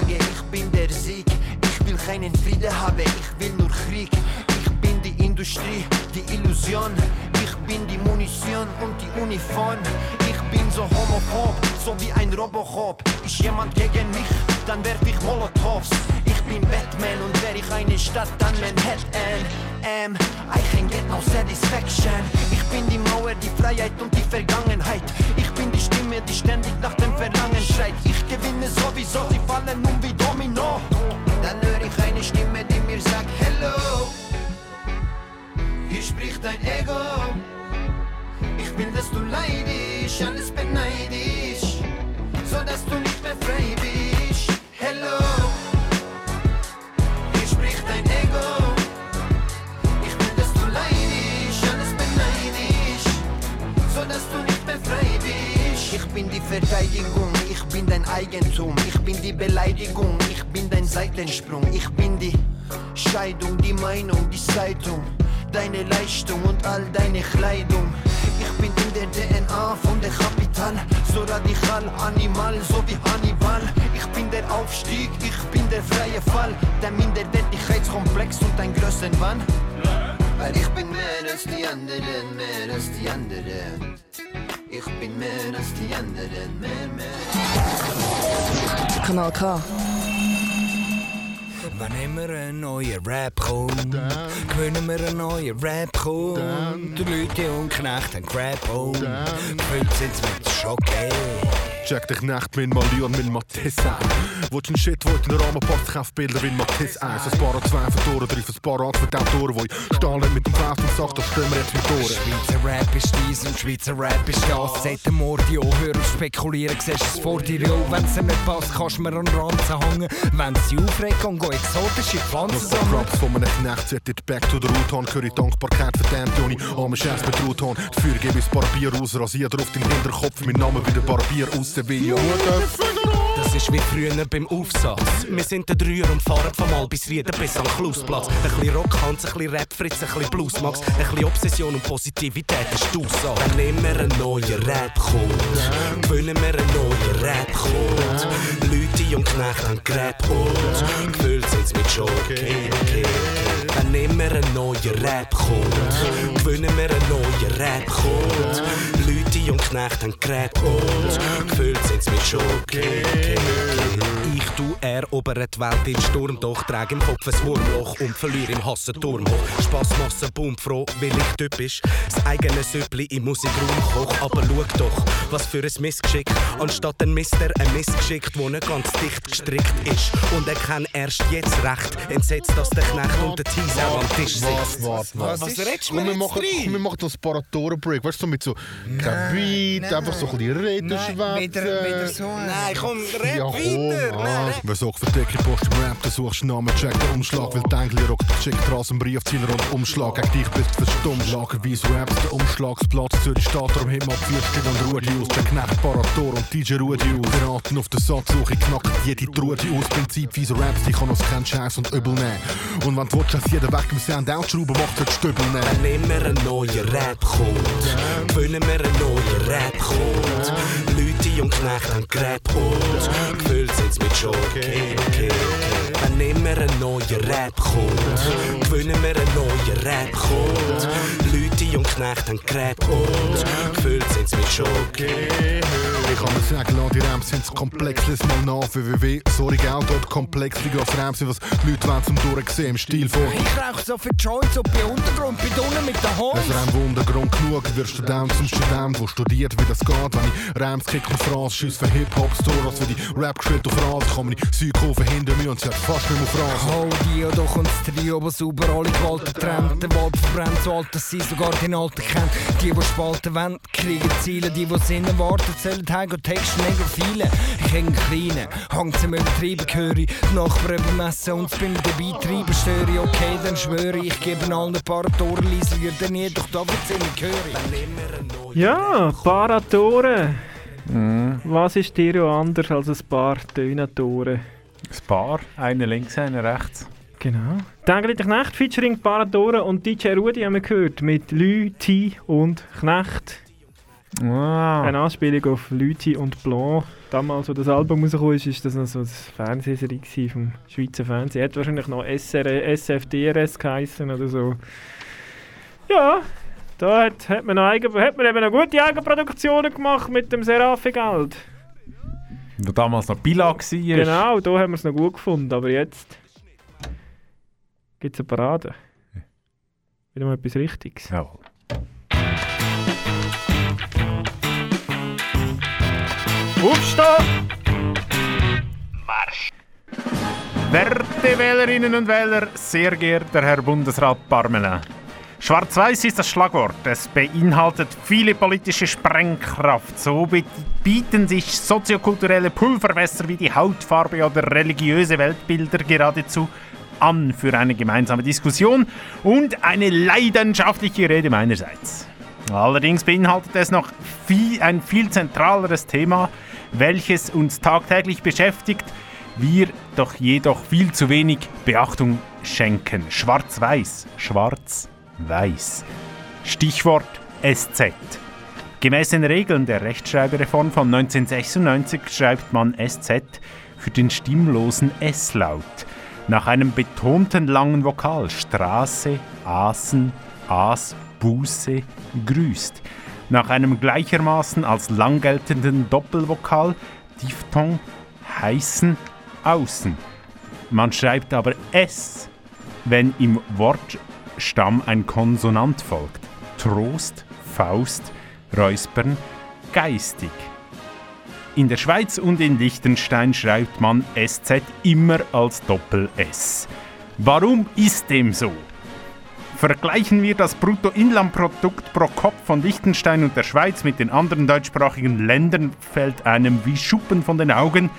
Niederlage, ich bin der Sieg. Ich will keinen Frieden haben, ich will nur Krieg. Ich bin die Industrie, die Illusion. Ich bin die Munition und die Uniform. Ich bin so homophob, so wie ein Robocop. Ist jemand gegen mich, dann werf ich Molotovs. Ich bin Batman und wär ich eine Stadt, dann Manhattan. Ähm, I can get no satisfaction. Ich bin die Mauer, die Freiheit und die Vergangenheit. Ich bin die Stimme, die ständig nach dem Verlangen schreit. Ich gewinne sowieso, sie fallen um wie Domino. Dann höre ich eine Stimme, die mir sagt Hello. Hier spricht dein Ego. Ich will, dass du leidisch, alles beneidisch, so dass du nicht mehr frei bist. Ich bin die Verteidigung, ich bin dein Eigentum, ich bin die Beleidigung, ich bin dein Seitensprung, ich bin die Scheidung, die Meinung, die Zeitung, deine Leistung und all deine Kleidung. Ich bin in der DNA von der Kapital, so radikal, animal, so wie Hannibal. Ich bin der Aufstieg, ich bin der freie Fall, der Minderwertigkeitskomplex und ein Größenwahn. Weil ich bin mehr als die anderen, mehr als die anderen. Ich bin mehr als die anderen, mehr, mehr. Kanal K. Wann immer ein neuer Rap kommt, gewinnen wir einen neuen Rap kommt. Die Leute und Knechte haben Crap on, gefüllt sind's mit Schokolade. Check dich nicht mit Malion, mit Matisse ein. Willst du Shit, wo in den Rahmen passt, kauf Bilder wie Matisse 1. Ein paar zwei Vertoren, drei ein paar an für die Autoren, die stahlen mit dem Faust und sagt, da stehen wir jetzt mit Ohren. Schweizer Rap ist dies und Schweizer Rap ist das. Seit dem Mordio, hör auf spekulieren, siehst es vor dir auch. Wenn's dir nicht passt, kannst mir an den Ranzen hängen. Wenn's dich aufregt, kann geh exotische Pflanzen paar sammeln. Raps von einem Knecht, zieht it back to the root on. Curry Dankbarkeit verdammt, Joni, arme Scheiß Ruton. Die Führer gebe ich das Barbier raus, rasiert auf den Hinterkopf. Mein Name wie der Barbier aus der Villa. Das ist wie früher beim Aufsatz. Wir sind der Dreier und fahren vom Mal bis Rieden bis am Klausplatz. Ein bisschen Rockhans, ein bisschen Rap, Fritz, ein bisschen Bluesmax, ein bisschen Obsession und Positivität ist die Aussage. Wenn immer ein neuer Rap kommt, gewinnen wir einen neuen Rap kommt. Leute und Knechte haben Gerät und gefüllt sind's mit Schokolade. Wenn immer ein neuer Rap kommt, gewinnen wir einen neuen Rap kommt. Und Knechte haben Gerät und gefüllt sind's mit Schokolade. Ich tu erobere die Welt in Sturm, doch trage im Kopf ein Wurmloch und verliere im Hass einen Turm hoch. Spassmasse, boom, froh, weil ich typisch das eigene Süppli im Musikraum koch. Aber schau doch, was für ein Missgeschick. Anstatt ein Mister, ein Missgeschick, wo nicht ganz dicht gestrickt ist. Und er kann erst jetzt recht, entsetzt, dass der Knecht und der Teaser am Tisch sitzt. Warte, warte, Was redest du mir wir machen, wir machen das Paratoren-Break. Weißt du, so mit so kein Beat, einfach so ein bisschen reden, schwätzen. Nein, komm, Ja, red komm, weiter. ah. Nein, Wer sagt für dicke Post im Rap, du suchst Namen, check den Umschlag, will Dengli rockt, schickt raus einen Briefzieher und Umschlag, gegen dich bist du verstummt. Lagerweise Raps, der Umschlagsplatz, Zürich steht darum Himmel, vier Stück und Rudi aus, check Knecht, Parator und DJ Rudi aus. Beraten auf der Satzsuche, knackt jede Trudi aus, Prinzip, wie so Raps, die kann uns keinen Scheiß und Übel nehmen. Und wenn du willst, dass jeder weg im Sound outschrauben macht, wird Stübel nehmen. Wenn immer ein neuer Rap kommt, gewinnen wir einen neuen Rap kommt. Leute und Knechte haben Gerät und gefüllt sind's mit Schokolade. Wenn immer ein neuer Rap kommt, gewinnen wir einen neuen Rap kommt. Leute und Knecht haben geredet und gefühlt sind sie mit Schock. Ich kann mir sagen, lass die Rams sind komplex, lies mal nach www. Sorry, gell, dort komplex, die auf Rams sind, was Leute wollen zum Durchsehen im Stil von. Ich rauch so viel Joints und bin Untergrund, bin unten mit den Homies. Es Ram Wundergrund genug, wird Student zum Student, wo studiert, wie das geht. Wenn ich Rams kick und Phrase schieß für Hip-Hop-Store, als für die Rap gespielt auf Rase, kann man die Psychofen hinter mir und sie hat fast nicht mehr Phrase. Hol Dio, doch und das Trio, wo sauber alle Gewalten trennt. Der Wald verbrennt, so alt, dass sie sogar den Alten kennt. Die, die spalten wollen, kriegen Ziele. Die, die Sinn erwarten, zählen Heim und Texten viele. Ich häng Kleinen, hang zum Übertrieben, höre ich. Die Nachbarn bemessen und bin dabei treiben, störe ich. Okay, dann schwöre ich, ich gebe allen ein paar Tore, leise wird dann nie, doch da wird's immer höre Ja, Paratoren. Mhm. Was ist Stereo anders als ein paar Tönatoren? Ein paar, einer links, einer rechts. Genau. Täglich Knecht featuring Paratoren und DJ Rudi haben wir gehört mit Lü, T und Knecht. Ah. Eine Anspielung auf Lüti und Blanc. Damals, als das Album rausgekommen ist, ist das noch so das Fernsehserie vom Schweizer Fernsehen. Hat wahrscheinlich noch SR, SFDRS geheißen oder so. Ja, da hat, hat, man, noch eigen, hat man eben noch gute Eigenproduktionen gemacht mit dem Serafi-Geld. Wo damals noch Bila war. Genau, da haben wir es noch gut gefunden. Aber jetzt gibt es eine Parade. Wieder mal etwas Richtiges. Jawohl. Aufstehen! Marsch! Werte Wählerinnen und Wähler, sehr geehrter Herr Bundesrat Parmelin. Schwarz-Weiß ist das Schlagwort. Es beinhaltet viele politische Sprengkraft. So bi- bieten sich soziokulturelle Pulverwässer wie die Hautfarbe oder religiöse Weltbilder geradezu an für eine gemeinsame Diskussion und eine leidenschaftliche Rede meinerseits. Allerdings beinhaltet es noch viel, ein viel zentraleres Thema, welches uns tagtäglich beschäftigt, wir doch jedoch viel zu wenig Beachtung schenken. Schwarz-Weiß, schwarz-weiß. Stichwort SZ. Gemäß den Regeln der Rechtschreibereform von 1996 schreibt man SZ für den stimmlosen S-Laut. Nach einem betonten langen Vokal Straße, Aßen, Aas, Buße, grüßt. Nach einem gleichermaßen als lang geltenden Doppelvokal Diphthong, heißen, außen. Man schreibt aber S, wenn im Wortstamm ein Konsonant folgt. Trost, Faust, Räuspern, geistig. In der Schweiz und in Liechtenstein schreibt man SZ immer als Doppel-S. Warum ist dem so? Vergleichen wir das Bruttoinlandprodukt pro Kopf von Liechtenstein und der Schweiz mit den anderen deutschsprachigen Ländern, fällt einem wie Schuppen von den Augen.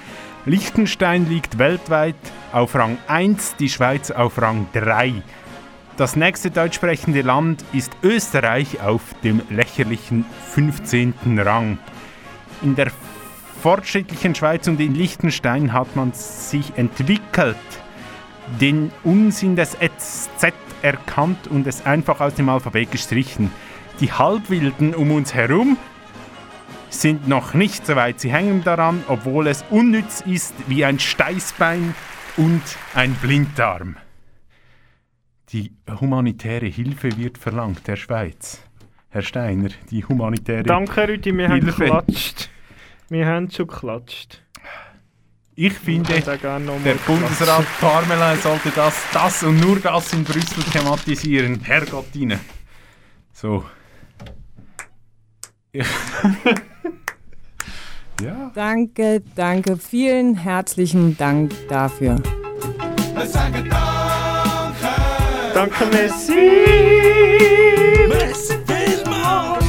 Liechtenstein liegt weltweit auf Rang 1, die Schweiz auf Rang 3. Das nächste deutschsprechende Land ist Österreich auf dem lächerlichen 15. Rang. In der fortschrittlichen Schweiz und in Liechtenstein hat man sich entwickelt, den Unsinn des SZ erkannt und es einfach aus dem Alphabet gestrichen. Die Halbwilden um uns herum sind noch nicht so weit. Sie hängen daran, obwohl es unnütz ist wie ein Steißbein und ein Blinddarm. Die humanitäre Hilfe wird verlangt der Schweiz. Herr Steiner, die humanitäre Danke, Rüdi, wir haben Hilfe. geklatscht. Wir haben schon geklatscht. Ich finde, Ich der Bundesrat Parmelin sollte das, das und nur das in Brüssel thematisieren. Herrgott Ihnen. So. ja. Danke, danke, vielen herzlichen Dank dafür. Danke, Messi! Messi vielmals!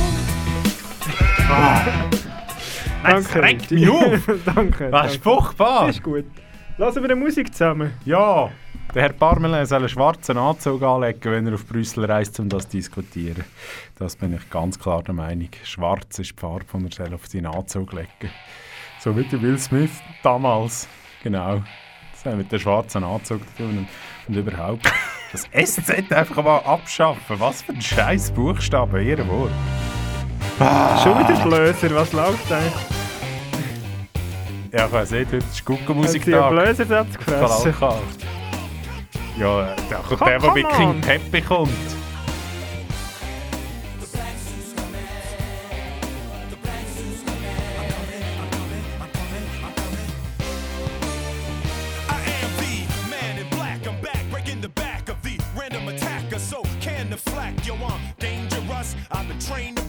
Danke. regt mich auf. danke. Das ist danke. furchtbar. Das ist gut. Lassen wir die Musik zusammen. Ja, der Herr Parmelin soll einen schwarzen Anzug anlegen, wenn er auf Brüssel reist, um das zu diskutieren. Das bin ich ganz klar der Meinung. Schwarz ist die Farbe, die er soll auf seinen Anzug legen So wie der Will Smith damals. Genau. Das haben mit dem schwarzen Anzug zu tun. Und, und überhaupt. Das SZ einfach mal abschaffen. Was für ein scheiß Buchstabe, ihr Wort. Ah. Schon wieder Blöser, was läuft eigentlich? Ja, ich weiß nicht, heute ist Guckenmusik da. Hat Blöser selbst gefressen? Ja, äh, der kommt der, der mit King Pepe kommt. trained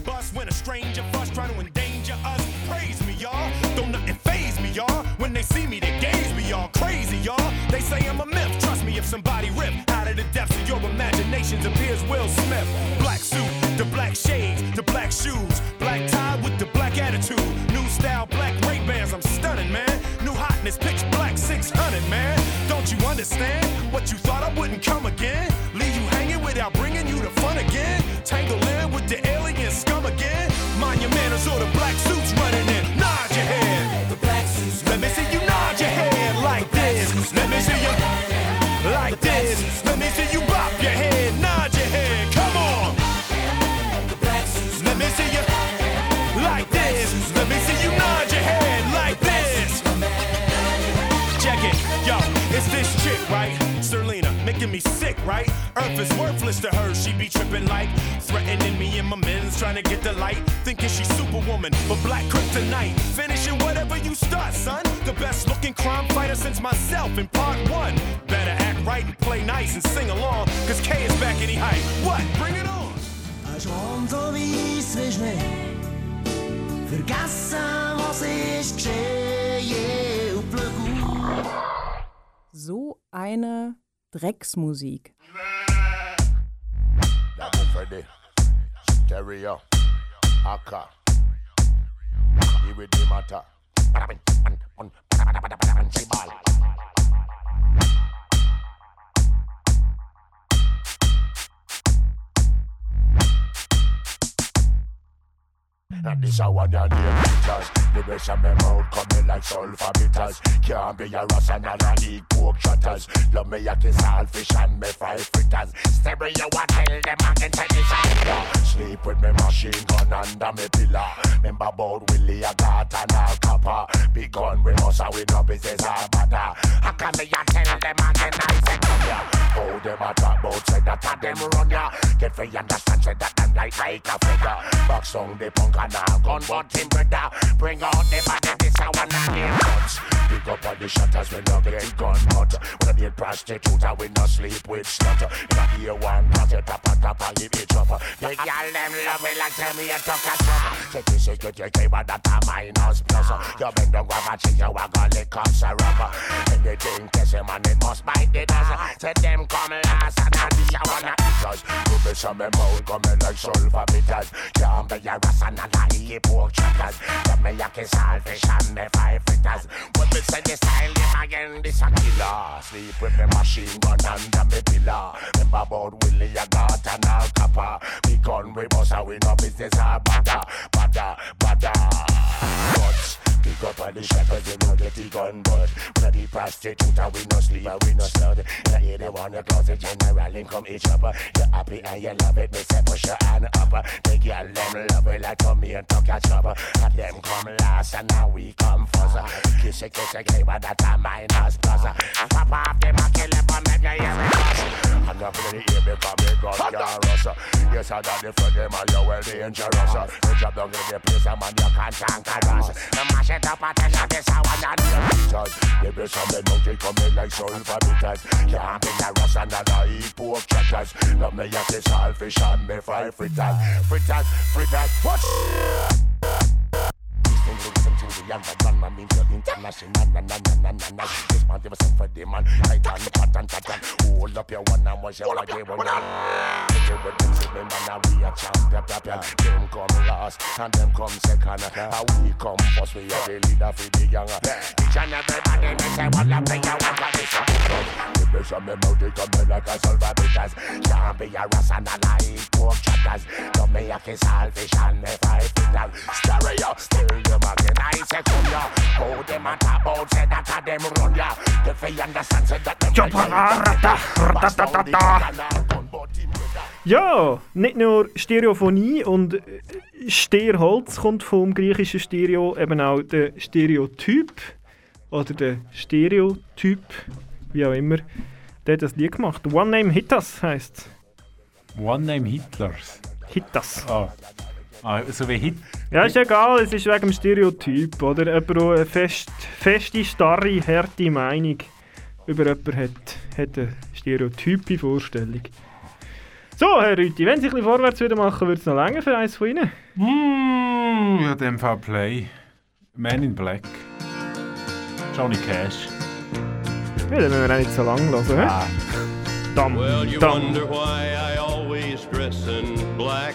trying to endanger us. Praise me, y'all. Don't nothing phase me, y'all. When they see me, they gaze me, y'all. Crazy, y'all. They say I'm a myth. Trust me, if somebody rip out of the depths of your imaginations appears Will Smith. Black suit, the black shades, the black shoes, black tie with the black attitude. New style, black ray bands. I'm stunning, man. New hotness, pitch black 600, man. Don't you understand? What you thought I wouldn't come again? Leave you hanging without bringing you the fun again? Tangle in with the L sick, right? Earth is worthless to her, she be tripping like threatening me and my men's trying to get the light. Thinking she's superwoman, but black kryptonite. Finishing whatever you start, son. The best looking crime fighter since myself in part one. Better act right and play nice and sing along, cause K is back any height. What? Bring it on! Ein Schwanz so weiss wie Schnee. Vergessen, was ist geschehen. Und blöd So eine Drecksmusik. And this a one your name bitters The rest of them out coming like sulfur bitters Can't be a Ross and a league pork shutters Love me a kiss all fish and me fry fritters. Stereo I tell them I can take this out Sleep with me machine gun under me pillar. Remember about Willie I got an all copper. Big gun we must have we no business or matter. How can me a tell them again I say come ya How them a talk about say that a them run ya. Get free understand say that them like like a feather Box song the punk and a gun him brother Bring out the body this a one and the guns. Pick up all the shutters we no get gun but When I be a prostitute we no sleep with slut In a year one cut it up on top of the bitch up The girl them love me like tell me a talk a trouble. Take this you take but that a minus plus. You bend down grab a cheese you a go lick up rubber. Anything kiss him and it must bite the dust. Say them come last and I this a one of us You be some me mouth coming like sulfur bitters Can't be a ras and a lie pork chuckers Let me a kiss all fish and me five fritters When me say this style them again this a killer Sleep with me machine gun under me pillar Remember about Willie I got an all copper Me gun we bust we no business a bada Bada, bada. But Pick up all the shackles, you know get the gun but be prostitute and we no sleep and we no And hear they want to close the general and come each up You happy and you love it, me say push your hand up. The girl them love it like come here to catch up And them come last and now we come first Kiss it, kiss it, hey, but that a minus plus Pop off and kill it, but make you hear me I'm not hear me come me gun can't rush Yes, I got the for them and you well dangerous You drop down in the place, a man you can't conquer us It up you this I not do The best of them monkey coming like sulfur bitters Can't be a rush and I eat pork chuckers Love me a kiss all fish and me fry fritters. Fritters, fritters, what? To the younger man, man you're international, na na na na na na. This man give us for the man, tight and hot and hot and hold up your one and watch your one day one. You with them see me man, now we a champion, champion. Them come last and them come second, and we come first. We are the leader for the young. Each and everybody me say one love me, you want what this The of me mouth, they come like a bitters. Can't be a ras and a lie, pork chatters. Love me a kiss fish and me five fitters. Stereo, stereo, man, I Ja, nicht nur Stereophonie und äh, Sterholz kommt vom griechischen Stereo, eben auch der Stereotyp oder der Stereotyp, wie auch immer. Der hat das Lied gemacht. One Name Hittas heisst One Name Hitlers. Hittas. Ah. Ah so wie Hit. Ja, ist egal, es ist wegen dem Stereotyp, oder? Jemand, der eine fest, feste, starre, harte Meinung über jemanden hat, hat eine stereotype Vorstellung. So, Herr Rüti, wenn Sie ein bisschen vorwärts wieder machen, würde es noch länger für eins von Ihnen? Mm, ja, dem Fall Play. Man in Black. Johnny Cash. Ja, dann müssen wir auch nicht so lange hören. Ah. Dam, Well, you dam. wonder why I always dress in black.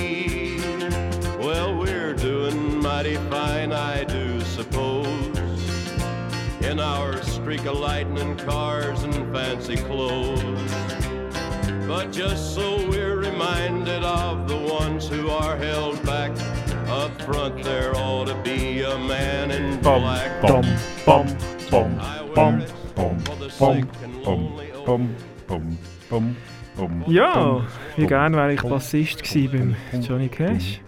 Well, we're doing mighty fine, I do suppose. In our streak of lightning cars and fancy clothes. But just so we're reminded of the ones who are held back. Up front, there ought to be a man in black. bom, bom, bom, bom, bom, bom, bom, bom, bom, bom, bom. Ja, wie gerne wäre ich Bassist gewesen beim Johnny Cash.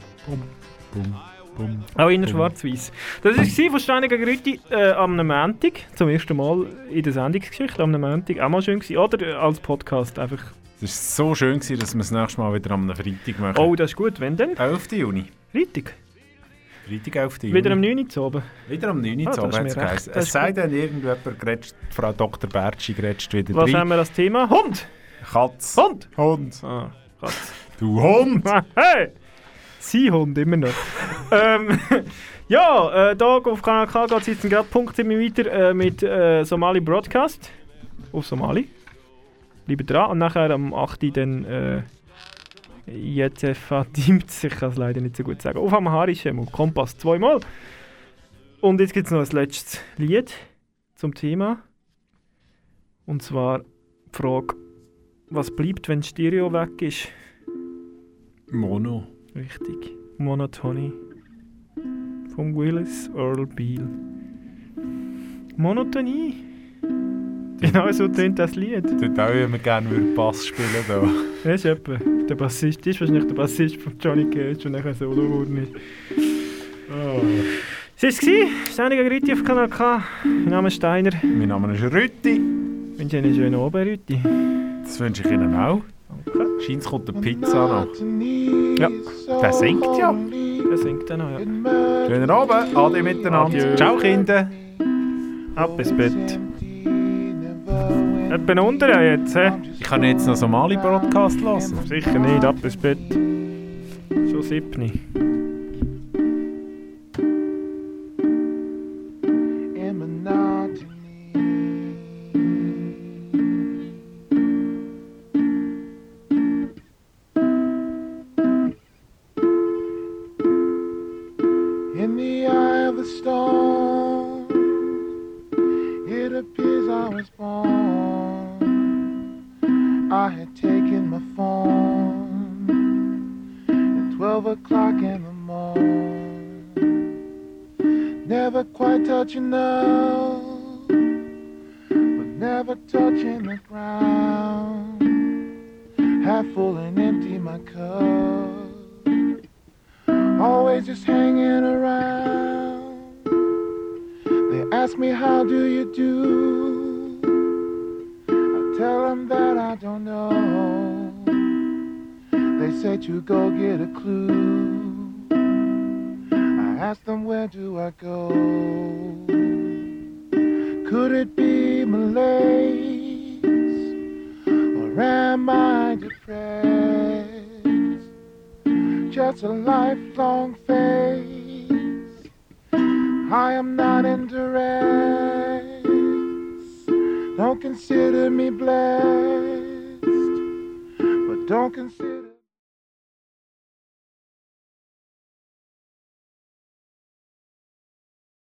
Auch in der Schwarz-Weiß. Das war von Steiniger Grütti äh, am Montag, zum ersten Mal in der Sendungsgeschichte, am Montag, auch mal schön gewesen. Oder äh, als Podcast einfach. Es war so schön, gewesen, dass wir das nächste Mal wieder am Freitag machen. Oh, das ist gut, wenn denn? 11. Juni. Freitag. Freitag, 11. Juni. Wieder am 9. Uhr oben. Wieder am 9. Ah, Uhr, das ist hat mir es geheißen. Es sei denn, irgendjemand grätscht, Frau Dr. Bertschi grätscht wieder Was rein. haben wir als Thema? Hund! Katz. Hund! Hund. Ah, Katz. Du Hund! hey! Sein Hund, immer noch. ähm, ja, äh, hier auf Kanal K geht es jetzt gerade Punkt weiter äh, mit äh, Somali Broadcast. Auf Somali. Bleibt dran. Und nachher am 8. dann äh, JFA Teams. Ich kann es leider nicht so gut sagen. Auf Amharischem und Kompass zweimal. Und jetzt gibt es noch ein letztes Lied zum Thema. Und zwar die Frage, was bleibt, wenn Stereo weg ist? Mono. Richtig. Monotony. Von Willis Earl Beale. Monotonie. Genau so tönt das Lied. Dort auch immer gerne würde Bass spielen da. Das ist etwa. Der Bassist ist wahrscheinlich der Bassist von Johnny Cage und nachher Solo geworden ist. Oh. Das war es. Steiniger Rütti auf Kanal K. Mein Name ist Steiner. Mein Name ist Rütti. Ich wünsche Ihnen einen schönen Abend, Rütti. Das wünsche ich Ihnen auch. Danke. Scheint kommt eine Pizza noch. Ja. Der singt ja. Der singt dann noch, ja. Schönen Abend. Ade miteinander. Adieu. Ciao Kinder. Ab ins Bett. Etwa unter ja jetzt, hä? Ich kann jetzt noch Somali-Broadcast hören. Sicher nicht, ab ins Bett. Schon siebni.